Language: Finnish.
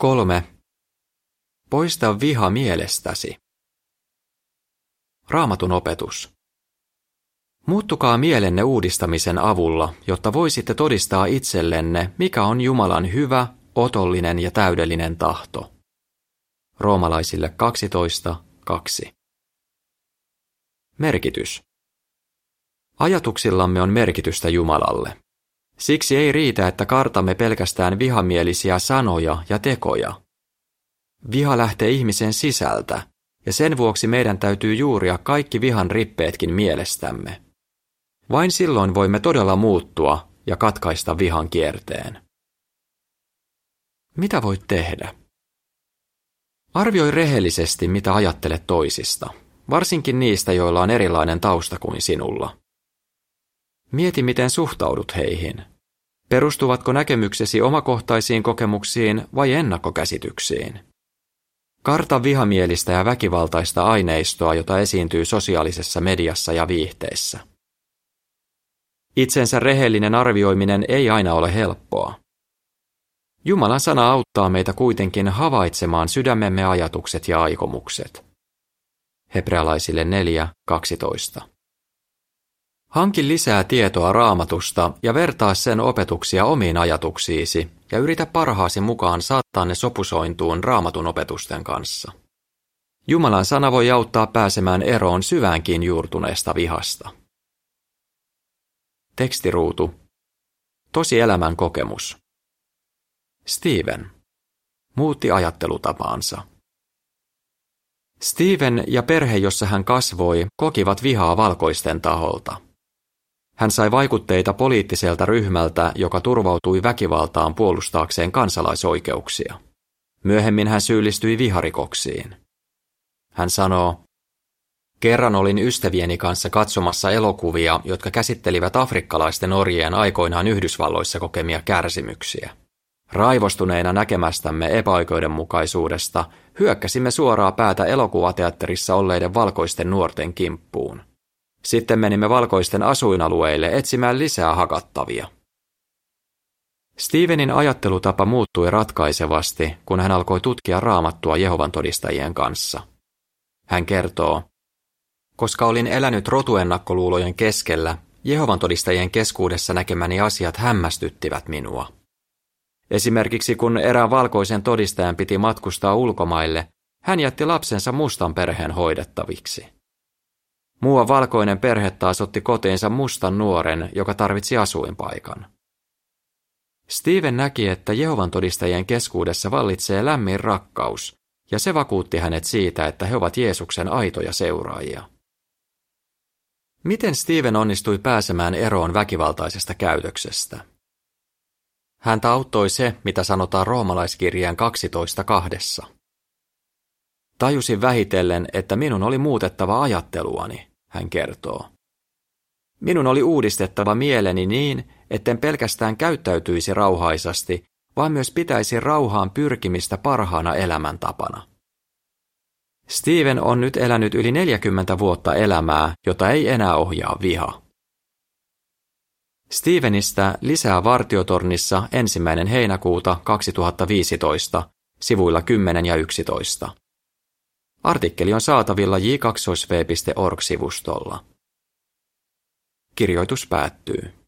3. Poista viha mielestäsi. Raamatun opetus. Muuttukaa mielenne uudistamisen avulla, jotta voisitte todistaa itsellenne, mikä on Jumalan hyvä, otollinen ja täydellinen tahto. Roomalaisille 12.2. Merkitys. Ajatuksillamme on merkitystä Jumalalle. Siksi ei riitä, että kartamme pelkästään vihamielisiä sanoja ja tekoja. Viha lähtee ihmisen sisältä, ja sen vuoksi meidän täytyy juuria kaikki vihan rippeetkin mielestämme. Vain silloin voimme todella muuttua ja katkaista vihan kierteen. Mitä voit tehdä? Arvioi rehellisesti, mitä ajattelet toisista, varsinkin niistä, joilla on erilainen tausta kuin sinulla. Mieti, miten suhtaudut heihin. Perustuvatko näkemyksesi omakohtaisiin kokemuksiin vai ennakkokäsityksiin? Karta vihamielistä ja väkivaltaista aineistoa, jota esiintyy sosiaalisessa mediassa ja viihteissä. Itsensä rehellinen arvioiminen ei aina ole helppoa. Jumalan sana auttaa meitä kuitenkin havaitsemaan sydämemme ajatukset ja aikomukset. Hebrealaisille 4.12. Hanki lisää tietoa raamatusta ja vertaa sen opetuksia omiin ajatuksiisi ja yritä parhaasi mukaan saattaa ne sopusointuun raamatun opetusten kanssa. Jumalan sana voi auttaa pääsemään eroon syväänkin juurtuneesta vihasta. Tekstiruutu. Tosi elämän kokemus. Steven. Muutti ajattelutapaansa. Steven ja perhe, jossa hän kasvoi, kokivat vihaa valkoisten taholta. Hän sai vaikutteita poliittiselta ryhmältä, joka turvautui väkivaltaan puolustaakseen kansalaisoikeuksia. Myöhemmin hän syyllistyi viharikoksiin. Hän sanoo, Kerran olin ystävieni kanssa katsomassa elokuvia, jotka käsittelivät afrikkalaisten orjien aikoinaan Yhdysvalloissa kokemia kärsimyksiä. Raivostuneina näkemästämme epäoikeudenmukaisuudesta hyökkäsimme suoraa päätä elokuvateatterissa olleiden valkoisten nuorten kimppuun. Sitten menimme valkoisten asuinalueille etsimään lisää hakattavia. Stevenin ajattelutapa muuttui ratkaisevasti, kun hän alkoi tutkia raamattua Jehovan todistajien kanssa. Hän kertoo, koska olin elänyt rotuennakkoluulojen keskellä, Jehovan todistajien keskuudessa näkemäni asiat hämmästyttivät minua. Esimerkiksi kun erään valkoisen todistajan piti matkustaa ulkomaille, hän jätti lapsensa mustan perheen hoidettaviksi. Muu valkoinen perhe taas otti koteensa mustan nuoren, joka tarvitsi asuinpaikan. Steven näki, että Jehovan todistajien keskuudessa vallitsee lämmin rakkaus, ja se vakuutti hänet siitä, että he ovat Jeesuksen aitoja seuraajia. Miten Steven onnistui pääsemään eroon väkivaltaisesta käytöksestä? Häntä auttoi se, mitä sanotaan roomalaiskirjeen 12.2. Tajusin vähitellen, että minun oli muutettava ajatteluani hän kertoo. Minun oli uudistettava mieleni niin, etten pelkästään käyttäytyisi rauhaisasti, vaan myös pitäisi rauhaan pyrkimistä parhaana elämäntapana. Steven on nyt elänyt yli 40 vuotta elämää, jota ei enää ohjaa viha. Stevenistä lisää Vartiotornissa ensimmäinen heinäkuuta 2015, sivuilla 10 ja 11. Artikkeli on saatavilla j2v.org-sivustolla. Kirjoitus päättyy.